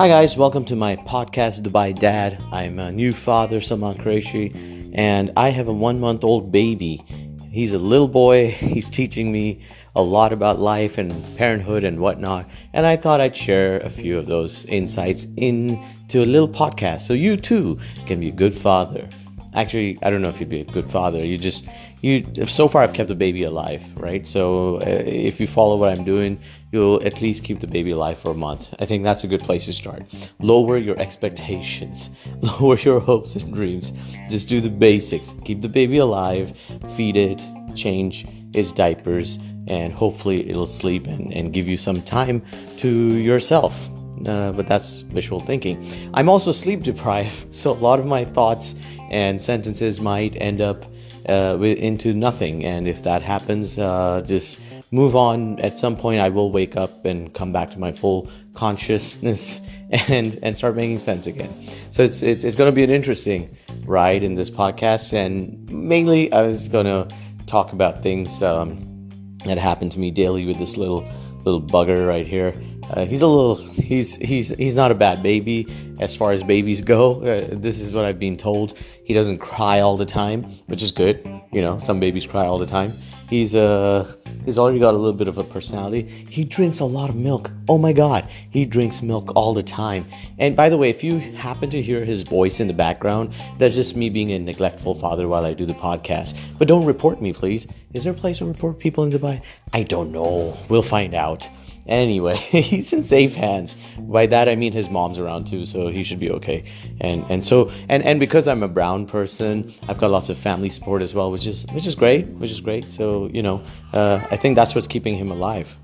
Hi, guys, welcome to my podcast, Dubai Dad. I'm a new father, Salman Qureshi, and I have a one month old baby. He's a little boy, he's teaching me a lot about life and parenthood and whatnot, and I thought I'd share a few of those insights into a little podcast so you too can be a good father actually i don't know if you'd be a good father you just you so far i've kept the baby alive right? So uh, if you follow what i'm doing you'll at least keep the baby alive for a month. I think that's a good place to start. Lower your expectations lower your hopes and dreams. Just do the basics. Keep the baby alive feed it change its diapers and hopefully it'll sleep and, and give you some time to yourself. Uh, but that's visual thinking. I'm also sleep deprived, so a lot of my thoughts and sentences might end up uh, into nothing. And if that happens, uh, just move on. At some point, I will wake up and come back to my full consciousness and and start making sense again. So it's it's, it's going to be an interesting ride in this podcast, and mainly I was going to talk about things um, that happen to me daily with this little little bugger right here. Uh, he's a little he's he's he's not a bad baby as far as babies go. Uh, this is what i've been told. He doesn't cry all the time which is good. You know some babies cry all the time. He's uh he's already got a little bit of a personality. He drinks a lot of milk. Oh my god. He drinks milk all the time. And by the way if you happen to hear his voice in the background that's just me being a neglectful father while i do the podcast. But don't report me please. Is there a place to report people in dubai? I don't know. We'll find out Anyway, he's in safe hands. By that I mean his mom's around too, so he should be okay. And and so and and because I'm a brown person, I've got lots of family support as well, which is which is great, which is great. So you know, uh, I think that's what's keeping him alive.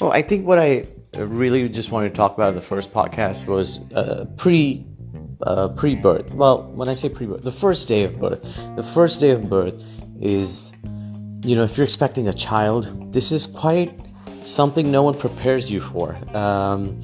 Well, I think what I really just wanted to talk about in the first podcast was uh, pre uh, pre-birth. Well, when I say pre-birth, the first day of birth. The first day of birth is, you know, if you're expecting a child, this is quite something no one prepares you for. Um,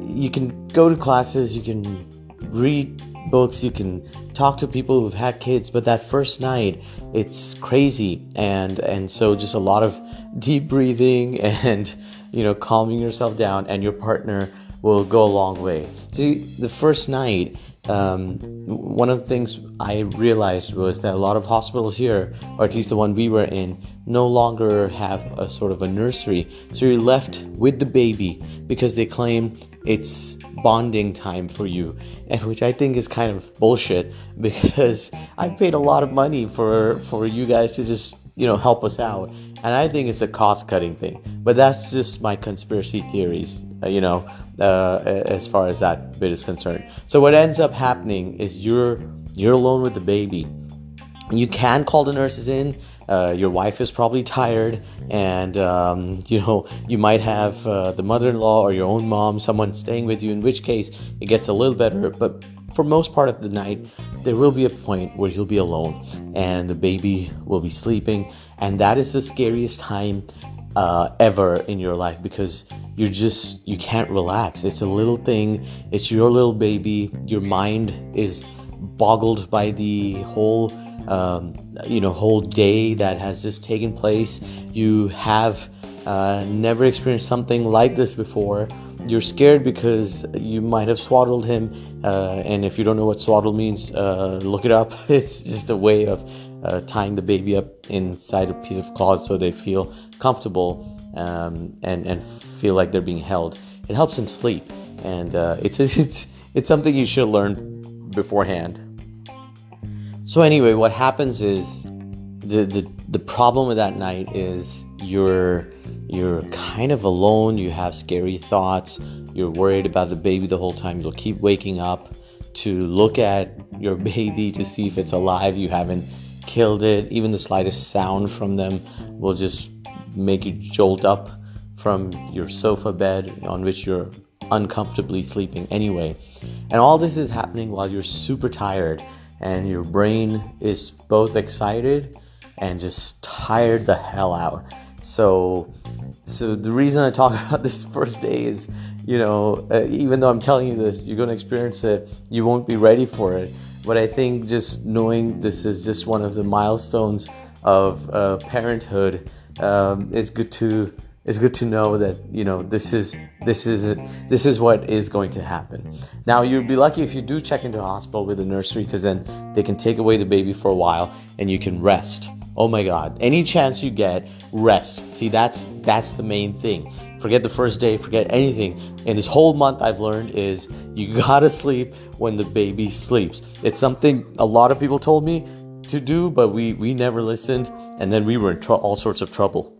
you can go to classes, you can read books, you can talk to people who've had kids, but that first night, it's crazy, and and so just a lot of deep breathing and you know calming yourself down, and your partner will go a long way. See, the first night um, one of the things I realized was that a lot of hospitals here, or at least the one we were in, no longer have a sort of a nursery. So you're left with the baby because they claim it's bonding time for you, and which I think is kind of bullshit because I've paid a lot of money for for you guys to just you know help us out, and I think it's a cost cutting thing. But that's just my conspiracy theories. Uh, you know, uh, as far as that bit is concerned. So what ends up happening is you're you're alone with the baby. You can call the nurses in. Uh, your wife is probably tired, and um, you know you might have uh, the mother-in-law or your own mom, someone staying with you. In which case, it gets a little better. But for most part of the night, there will be a point where you'll be alone, and the baby will be sleeping, and that is the scariest time uh, ever in your life because you're just you can't relax. It's a little thing. It's your little baby. Your mind is boggled by the whole um, you know whole day that has just taken place. You have uh, never experienced something like this before. You're scared because you might have swaddled him uh, and if you don't know what swaddle means uh, look it up. It's just a way of uh, tying the baby up inside a piece of cloth so they feel comfortable um, and and feel like they're being held. It helps them sleep, and uh, it's it's it's something you should learn beforehand. So anyway, what happens is the the the problem with that night is you're you're kind of alone. You have scary thoughts. You're worried about the baby the whole time. You'll keep waking up to look at your baby to see if it's alive. You haven't killed it. Even the slightest sound from them will just make you jolt up from your sofa bed on which you're uncomfortably sleeping anyway. And all this is happening while you're super tired and your brain is both excited and just tired the hell out. So so the reason I talk about this first day is, you know, uh, even though I'm telling you this, you're going to experience it, you won't be ready for it. But I think just knowing this is just one of the milestones of uh, parenthood, um, it's good to it's good to know that you know this is this is this is what is going to happen. Now you'd be lucky if you do check into a hospital with a nursery because then they can take away the baby for a while and you can rest. Oh my God! Any chance you get, rest. See, that's that's the main thing. Forget the first day. Forget anything. And this whole month, I've learned is you gotta sleep when the baby sleeps. It's something a lot of people told me to do, but we we never listened, and then we were in tr- all sorts of trouble.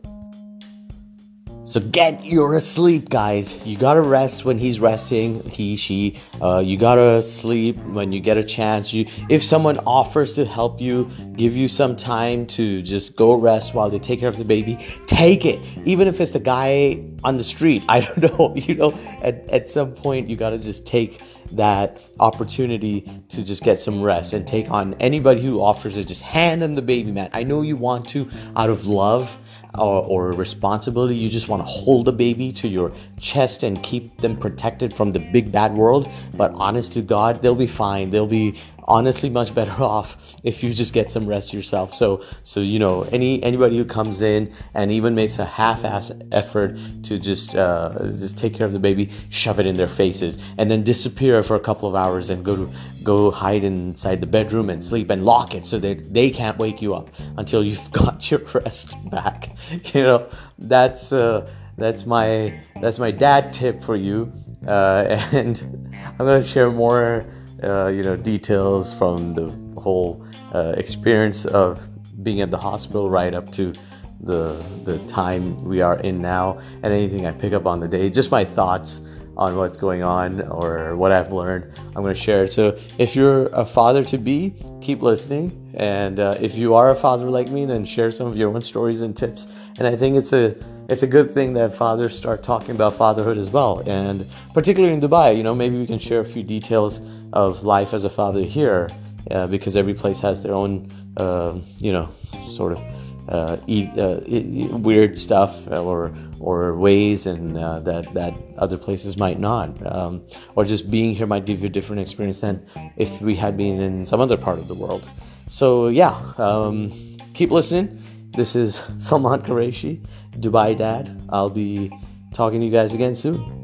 So get your sleep, guys. You gotta rest when he's resting, he, she. Uh, you gotta sleep when you get a chance. You, if someone offers to help you, give you some time to just go rest while they take care of the baby, take it. Even if it's the guy on the street. I don't know. You know, at, at some point you gotta just take that opportunity to just get some rest and take on anybody who offers it. Just hand them the baby, man. I know you want to out of love or, or responsibility. You just want to hold the baby to your chest and keep them protected from the big bad world. But honest to God, they'll be fine. They'll be honestly much better off if you just get some rest yourself. So so you know any anybody who comes in and even makes a half-ass effort to just uh, just take care of the baby, shove it in their faces and then disappear for a couple of hours and go to go hide inside the bedroom and sleep and lock it so that they can't wake you up until you've got your rest back. You know that's uh, that's my that's my dad tip for you. Uh, and I'm gonna share more uh, you know details from the whole uh, experience of being at the hospital right up to the the time we are in now and anything I pick up on the day just my thoughts on what's going on or what I've learned I'm going to share. So if you're a father to be keep listening. And uh, if you are a father like me then share some of your own stories and tips. And I think it's a it's a good thing that fathers start talking about fatherhood as well and particularly in Dubai you know maybe we can share a few details of life as a father here uh, because every place has their own, uh, you know, sort of uh, eat, uh, weird stuff or or ways and uh, that that other places might not, um, or just being here might give you a different experience than if we had been in some other part of the world. So yeah, um, keep listening. This is Salman Qureshi, Dubai Dad. I'll be talking to you guys again soon.